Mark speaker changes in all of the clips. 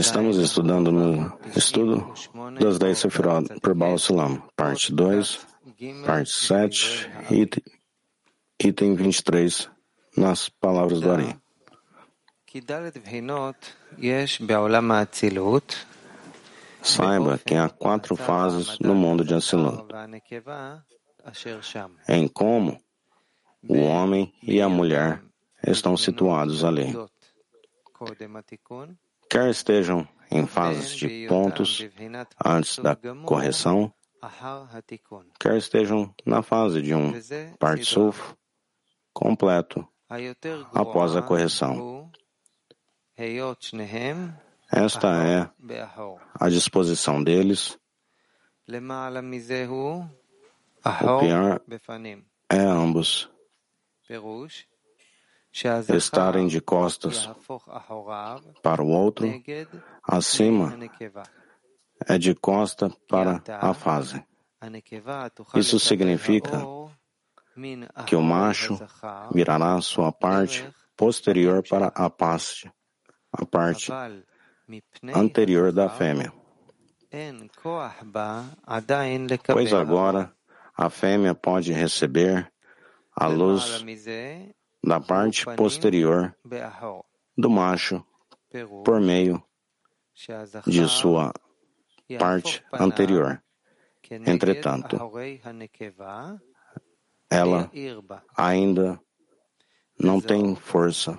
Speaker 1: Estamos estudando no estudo das 10 Sefirot por Baal Sulam, parte 2, parte 7, item, item 23, nas palavras do Ari. Saiba que há quatro fases no mundo de Assilut, em como o homem e a mulher estão situados ali. Quer estejam em fases de pontos antes da correção, quer estejam na fase de um partsuf completo após a correção. Esta é a disposição deles. O pior é ambos estarem de costas para o outro, acima é de costa para a fase. Isso significa que o macho virará sua parte posterior para a parte, a parte anterior da fêmea. Pois agora a fêmea pode receber a luz da parte posterior do macho por meio de sua parte anterior. Entretanto, ela ainda não tem força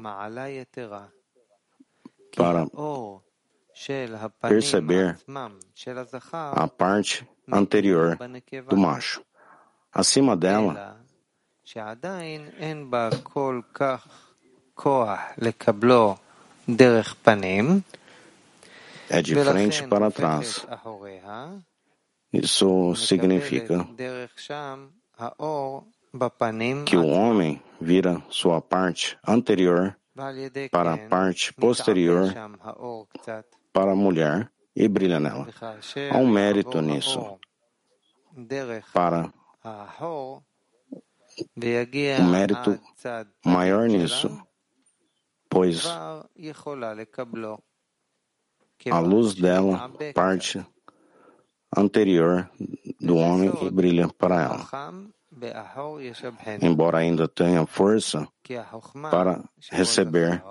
Speaker 1: para perceber a parte anterior do macho. Acima dela, é de frente para trás. Isso significa que o homem vira sua parte anterior para a parte posterior para a mulher e brilha nela. Há um mérito nisso. Para um mérito maior nisso, pois a luz dela parte anterior do homem e brilha para ela. Embora ainda tenha força para receber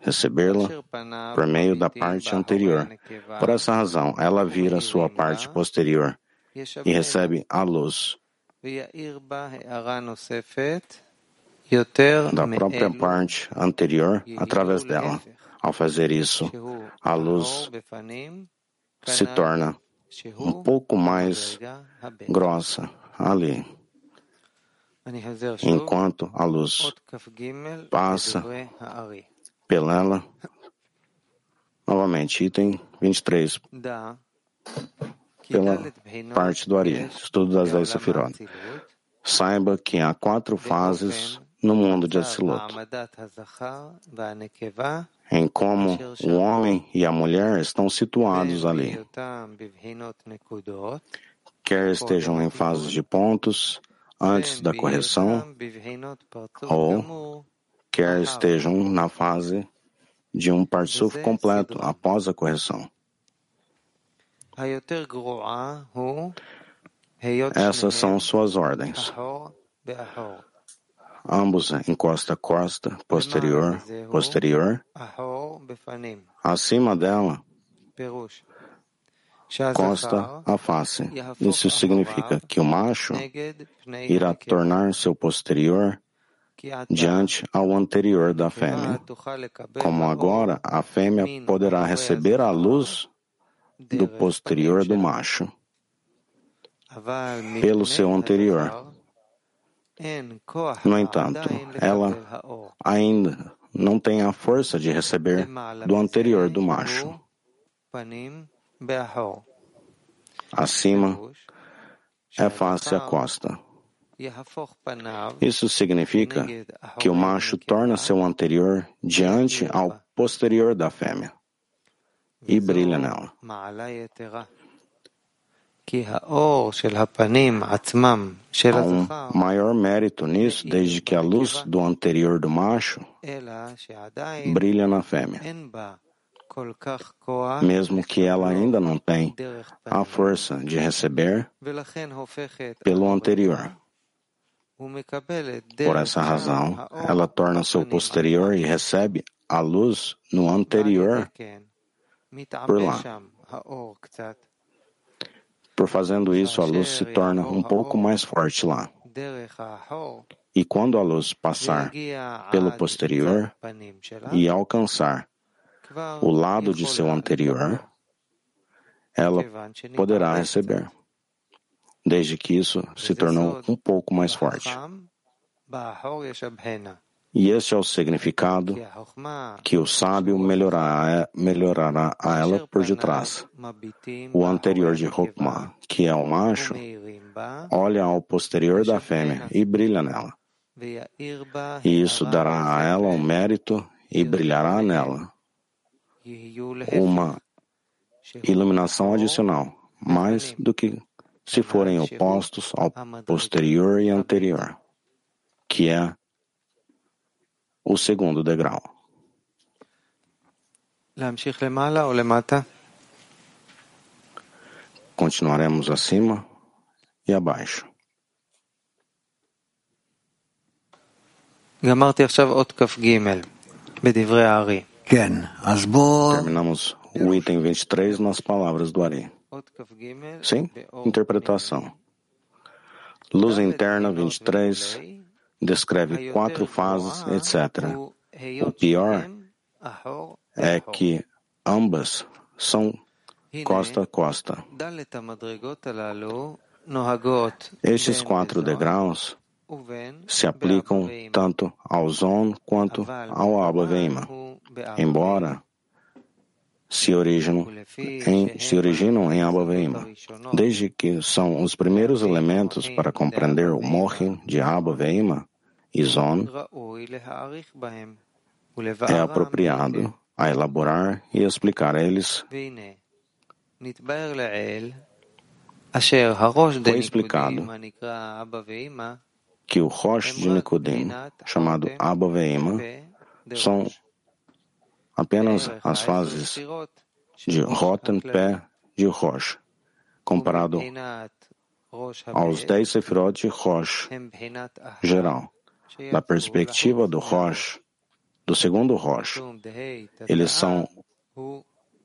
Speaker 1: recebê-la por meio da parte anterior. Por essa razão, ela vira sua parte posterior e recebe a luz da própria parte anterior através dela. Ao fazer isso, a luz se torna um pouco mais grossa ali, enquanto a luz passa pela ela. Novamente, item 23 pela parte do Ari, estudo das dez Sefirot. Saiba que há quatro fases no mundo de Atzilut, em como o homem e a mulher estão situados ali, quer estejam em fases de pontos antes da correção, ou quer estejam na fase de um parsuf completo após a correção. Essas são suas ordens. Ambos encosta costa, posterior, posterior. Acima dela, costa a face. Isso significa que o macho irá tornar seu posterior diante ao anterior da fêmea. Como agora a fêmea poderá receber a luz do posterior do macho pelo seu anterior. No entanto, ela ainda não tem a força de receber do anterior do macho. Acima é face a costa. Isso significa que o macho torna seu anterior diante ao posterior da fêmea e brilha nela. Há um maior mérito nisso, desde que a luz do anterior do macho brilha na fêmea, mesmo que ela ainda não tenha a força de receber pelo anterior. Por essa razão, ela torna seu posterior e recebe a luz no anterior por lá. Por fazendo isso, a luz se torna um pouco mais forte lá. E quando a luz passar pelo posterior e alcançar o lado de seu anterior, ela poderá receber, desde que isso se tornou um pouco mais forte. E este é o significado que o sábio melhorará, melhorará a ela por detrás. O anterior de Hokmah, que é o macho, olha ao posterior da fêmea e brilha nela. E isso dará a ela um mérito e brilhará nela uma iluminação adicional, mais do que se forem opostos ao posterior e anterior, que é o segundo degrau. Continuaremos acima e abaixo. Terminamos o item 23 nas palavras do Ari. Sim, interpretação. Luz interna 23 descreve quatro fases, etc. O pior é que ambas são costa a costa. Estes quatro degraus se aplicam tanto ao Zon quanto ao Abba Veima, embora se originam em, se originam em Abba Veima, desde que são os primeiros elementos para compreender o Mohin de Abba Veima e Zon, é apropriado a elaborar e explicar a eles foi explicado que o Rosh de Nicodim, chamado Abba Veima, são apenas as fases de Roten Pé de Rosh, comparado aos dez Sefirot de Rosh geral. Da perspectiva do Rosh, do segundo Rosh, eles são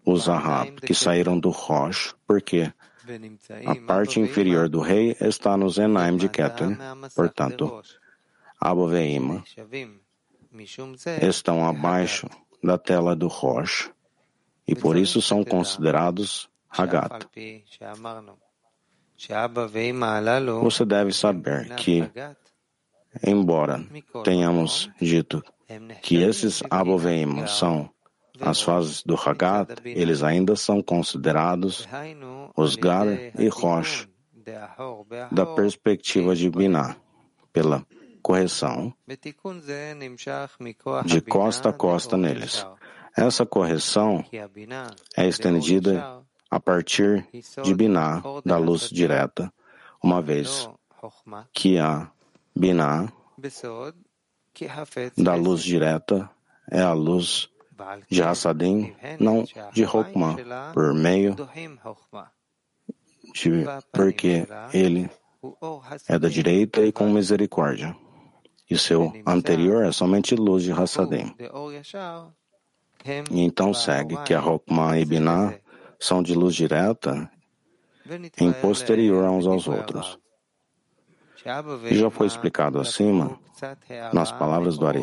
Speaker 1: os Ahab, que saíram do Rosh, porque a parte inferior do rei está no Zenaim de Keter, portanto, Aboveima estão abaixo da tela do Rosh e por isso são considerados Hagat. Você deve saber que, embora tenhamos dito que esses Aboveim são as fases do Hagat, eles ainda são considerados os Gar e Rosh da perspectiva de Binah, pela correção de costa a costa neles. Essa correção é estendida a partir de Binah, da luz direta, uma vez que a Binah da luz direta é a luz de Hassadim, não de Hokmah, por meio de, porque ele é da direita e com misericórdia. E seu anterior é somente luz de Hassadim. E então segue que a Hokmah e Binah são de luz direta em posterior uns aos outros. Já foi explicado acima, nas palavras do Ari,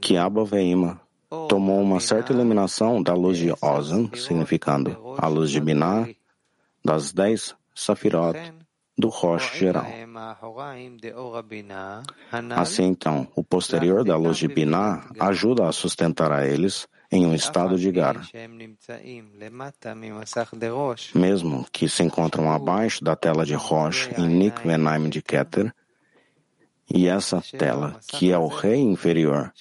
Speaker 1: que Abba Veima tomou uma certa iluminação da luz de Ozan, significando a luz de Binah, das dez Safirot do Rosh geral. Assim então, o posterior da luz de Binah ajuda a sustentar a eles em um estado de Gar. Mesmo que se encontram abaixo da tela de Rosh em Nikvenaim de Keter, e essa tela, que é o rei inferior,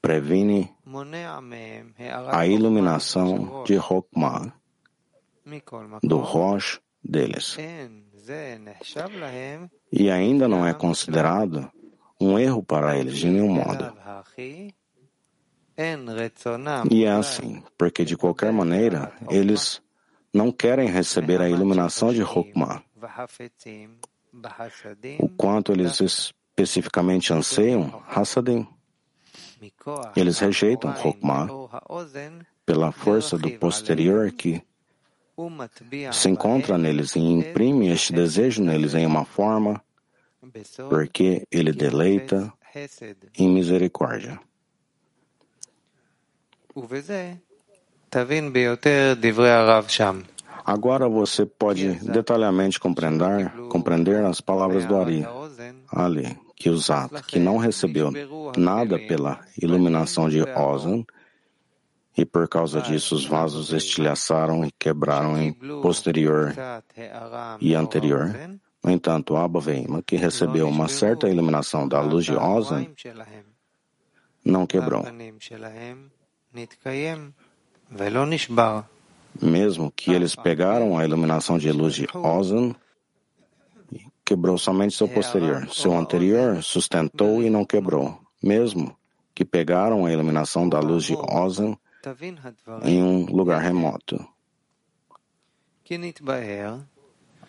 Speaker 1: previne a iluminação de Hokmah, do Rosh deles. E ainda não é considerado um erro para eles de nenhum modo. E é assim, porque de qualquer maneira, eles não querem receber a iluminação de Hokmah. O quanto eles especificamente anseiam, Hassadim. Eles rejeitam Hokmah pela força do posterior que se encontra neles e imprime este desejo neles em uma forma, porque ele deleita em misericórdia. Agora você pode detalhadamente compreender, compreender as palavras do Ari, ali, que o Zat, que não recebeu nada pela iluminação de Ozan, e por causa disso os vasos estilhaçaram e quebraram em posterior e anterior. No entanto, Abba Veima, que recebeu uma certa iluminação da luz de Ozan, não quebrou. Mesmo que eles pegaram a iluminação de luz de Ozan, quebrou somente seu posterior. Seu anterior sustentou e não quebrou. Mesmo que pegaram a iluminação da luz de Ozan em um lugar remoto.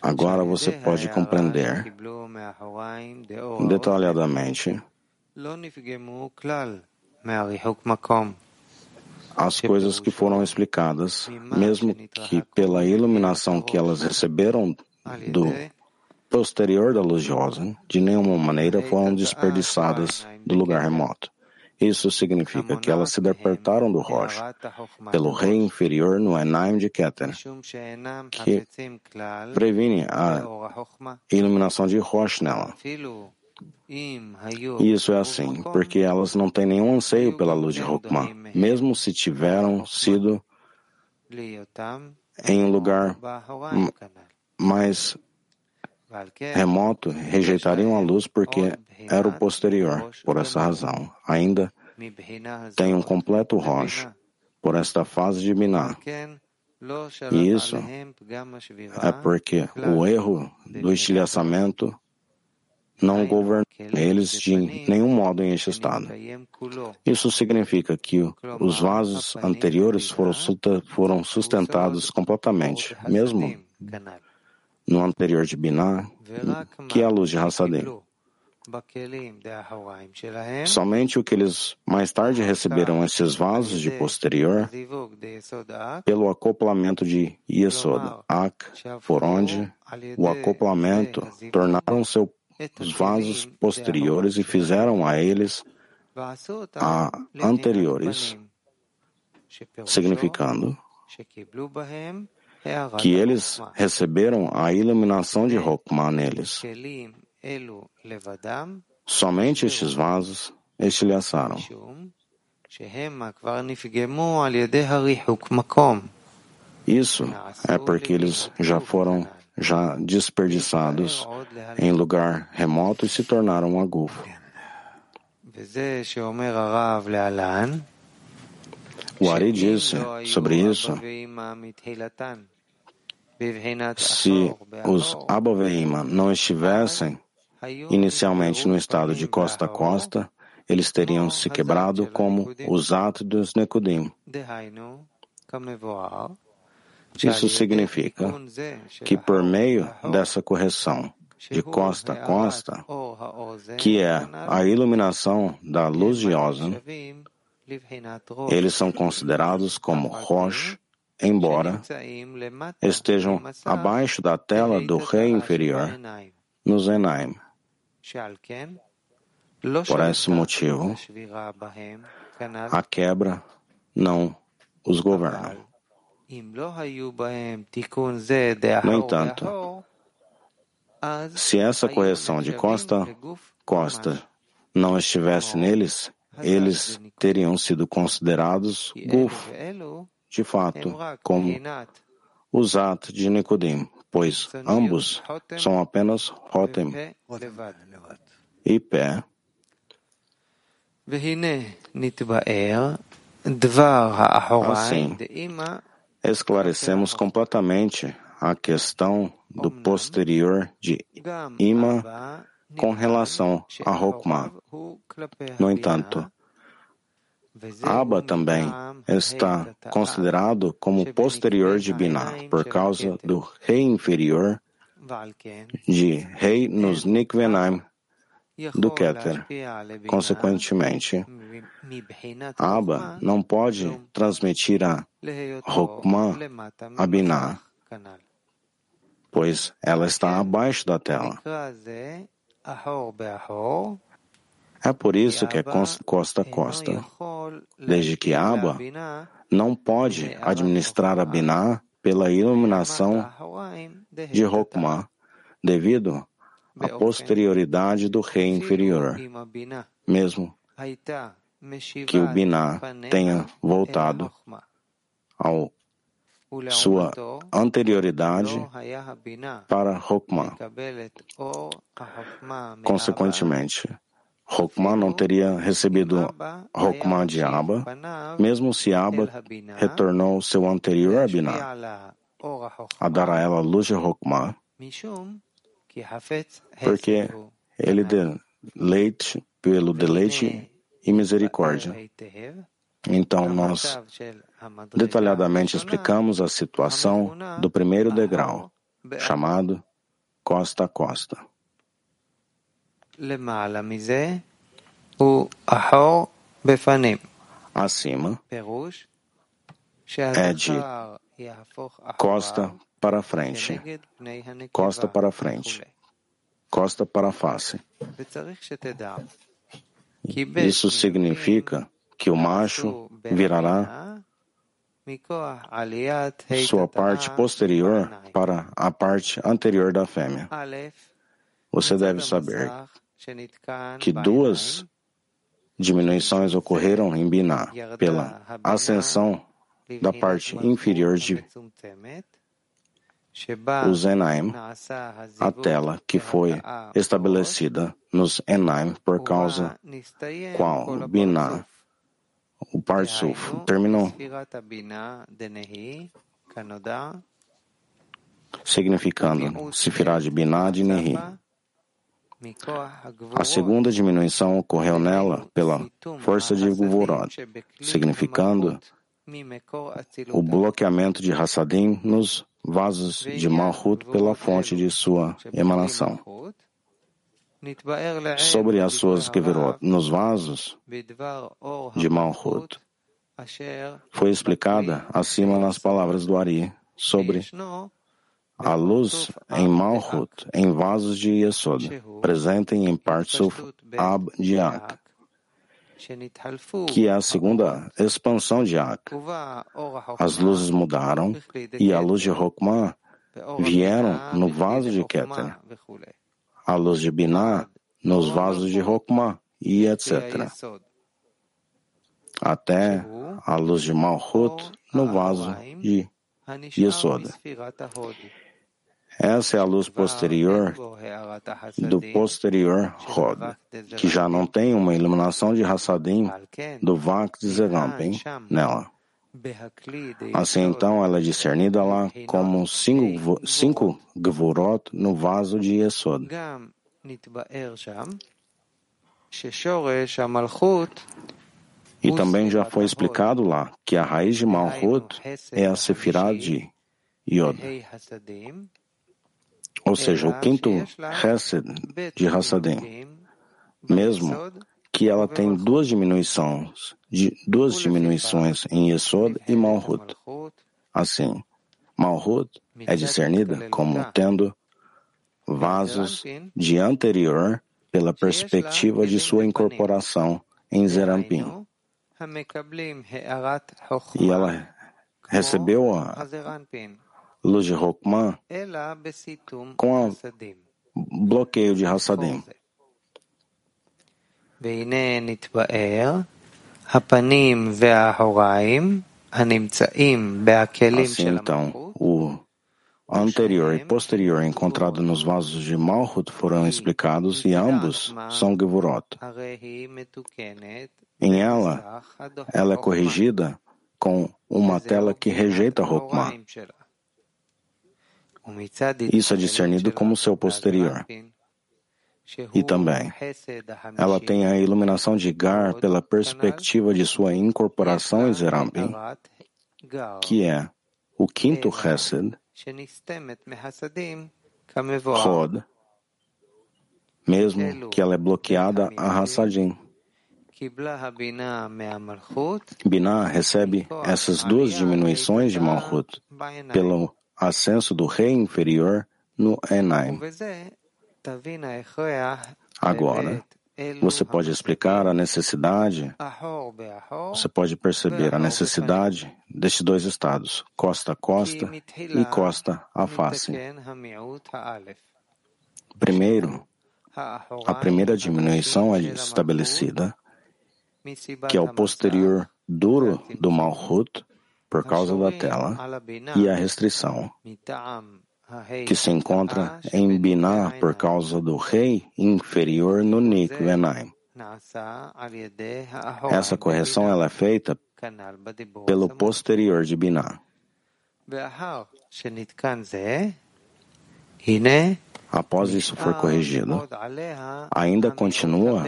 Speaker 1: Agora você pode compreender detalhadamente as coisas que foram explicadas, mesmo que pela iluminação que elas receberam do posterior da luz de Rosen, de nenhuma maneira foram desperdiçadas do lugar remoto. Isso significa que elas se despertaram do Rosh, pelo rei inferior no Enaim de Keter, que previne a iluminação de Rosh nela. E isso é assim, porque elas não têm nenhum anseio pela luz de Hokmah, mesmo se tiveram sido em um lugar mais remoto, rejeitariam a luz porque era o posterior. Por essa razão, ainda tem um completo Rosh por esta fase de Binah. E isso é porque o erro do estilhaçamento não governa eles de nenhum modo em este estado. Isso significa que os vasos anteriores foram sustentados completamente, mesmo no anterior de Binah, que é a luz de Hassadim. Somente o que eles mais tarde receberam esses vasos de posterior, pelo acoplamento de Yesod, Ak, por onde o acoplamento tornaram seus vasos posteriores e fizeram a eles a anteriores, significando que eles receberam a iluminação de Hokmah neles. Somente estes vasos estilhaçaram. Isso é porque eles já foram já desperdiçados em lugar remoto e se tornaram um agufo. O Ari disse sobre isso se os Aboveima não estivessem inicialmente no estado de costa a costa, eles teriam se quebrado como os atos dos Nekudim. Isso significa que por meio dessa correção de costa a costa, que é a iluminação da luz de Ozan, eles são considerados como Rosh embora estejam abaixo da tela do rei inferior no Zenaim. Por esse motivo, a quebra não os governa. No entanto, se essa correção de costa costa não estivesse neles, eles teriam sido considerados guf, de fato, como os atos de Nicodim, pois ambos são apenas Rotem e pé. Assim, esclarecemos completamente a questão do posterior de Ima com relação a Rokma. No entanto, Abba também está considerado como posterior de Binah por causa do rei inferior de rei nos Nikvenaim do Keter. Consequentemente, Abba não pode transmitir a Rokma a Binah, pois ela está abaixo da tela. É por isso que é costa a costa, desde que Abba não pode administrar a Binah pela iluminação de Rokma, devido à posterioridade do rei inferior, mesmo que o Binah tenha voltado ao sua anterioridade para Rokma. Consequentemente, Rokma não teria recebido Rokma de Abba, mesmo se Abba retornou seu anterior a Binah, a dar a ela luz de Rokma, porque ele deleite pelo deleite e misericórdia. Então, nós detalhadamente explicamos a situação do primeiro degrau, chamado costa a costa. Acima é de costa para frente, costa para frente, costa para face. Isso significa que o macho virará sua parte posterior para a parte anterior da fêmea. Você deve saber que duas diminuições ocorreram em Binah pela ascensão da parte inferior de os Enaim, a tela que foi estabelecida nos Enaim por causa qual Binah o Parsuf terminou, significando Sefirah de Binah de Nehi. A segunda diminuição ocorreu nela pela força de Guvorod, significando o bloqueamento de Hassadim nos vasos de Malhut pela fonte de sua emanação sobre as suas Geverot nos vasos de Malhut. Foi explicada acima nas palavras do Ari sobre a luz em Malhut, em vasos de Yesod, presentem em Partsuf Ab de Ak, que é a segunda expansão de Ak. As luzes mudaram e a luz de Rokma vieram no vaso de Keter a luz de Binah nos vasos de Rokma e etc. Até a luz de Malhut no vaso de Yesod. Essa é a luz posterior do posterior Rod, que já não tem uma iluminação de Hassadim do Vak de Zegampen nela. Assim então ela é discernida lá como cinco, cinco gvurot no vaso de Yesod. E também já foi explicado lá que a raiz de Malchut é a Sefirah de Yod, ou seja, o quinto Hesed de Hassadim, mesmo que ela tem duas diminuições, duas diminuições em Yesod e Malhut. Assim, Malhut é discernida como tendo vasos de anterior pela perspectiva de sua incorporação em Zerampim. E ela recebeu a luz de Rokman com o bloqueio de Hassadim.
Speaker 2: והנה נתבאר הפנים והאחוריים הנמצאים בהקלים של
Speaker 1: המלכות. anterior e posterior encontrado nos vasos de Malhut foram explicados e ambos são Gevurot. Em ela, ela é corrigida com uma tela que rejeita Rokma. Isso é discernido como seu posterior. E também, ela tem a iluminação de Gar pela perspectiva de sua incorporação em Zerampin, que é o quinto Hesed, Rod, mesmo que ela é bloqueada a Hassadim. Binah recebe essas duas diminuições de Malchut pelo ascenso do rei inferior no Enaim. Agora, você pode explicar a necessidade, você pode perceber a necessidade destes dois estados, costa a costa e costa a face. Primeiro, a primeira diminuição é estabelecida, que é o posterior duro do Malhut, por causa da tela, e a restrição, que se encontra em Binah por causa do rei inferior no Nikvenaim. Essa correção ela é feita pelo posterior de Binah. Após isso for corrigido, ainda continua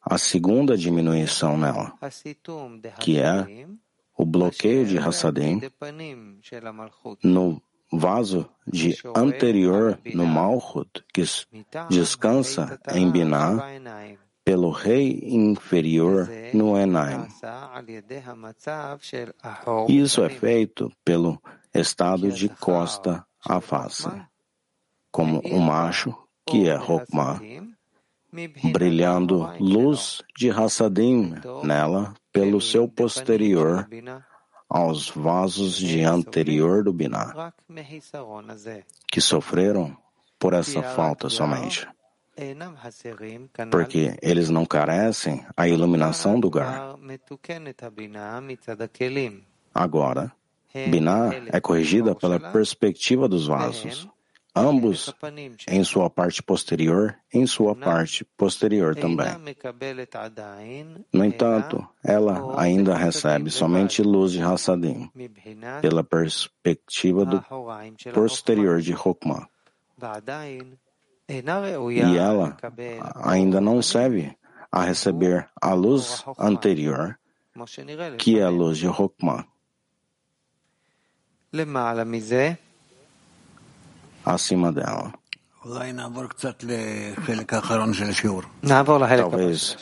Speaker 1: a segunda diminuição nela, que é o bloqueio de Hassadim no vaso de anterior no Malchut, que descansa em Binah, pelo rei inferior no Enaim. Isso é feito pelo estado de costa à face, como o macho, que é Rokmah, brilhando luz de Hassadim nela pelo seu posterior aos vasos de anterior do Binah, que sofreram por essa falta somente, porque eles não carecem a iluminação do Gar. Agora, Binah é corrigida pela perspectiva dos vasos, ambos em sua parte posterior, em sua parte posterior também. No entanto, ela ainda recebe somente luz de Hassadim, pela perspectiva do posterior de Hokmah. E ela ainda não serve a receber a luz anterior, que é a luz de Hokmah acima dela. Talvez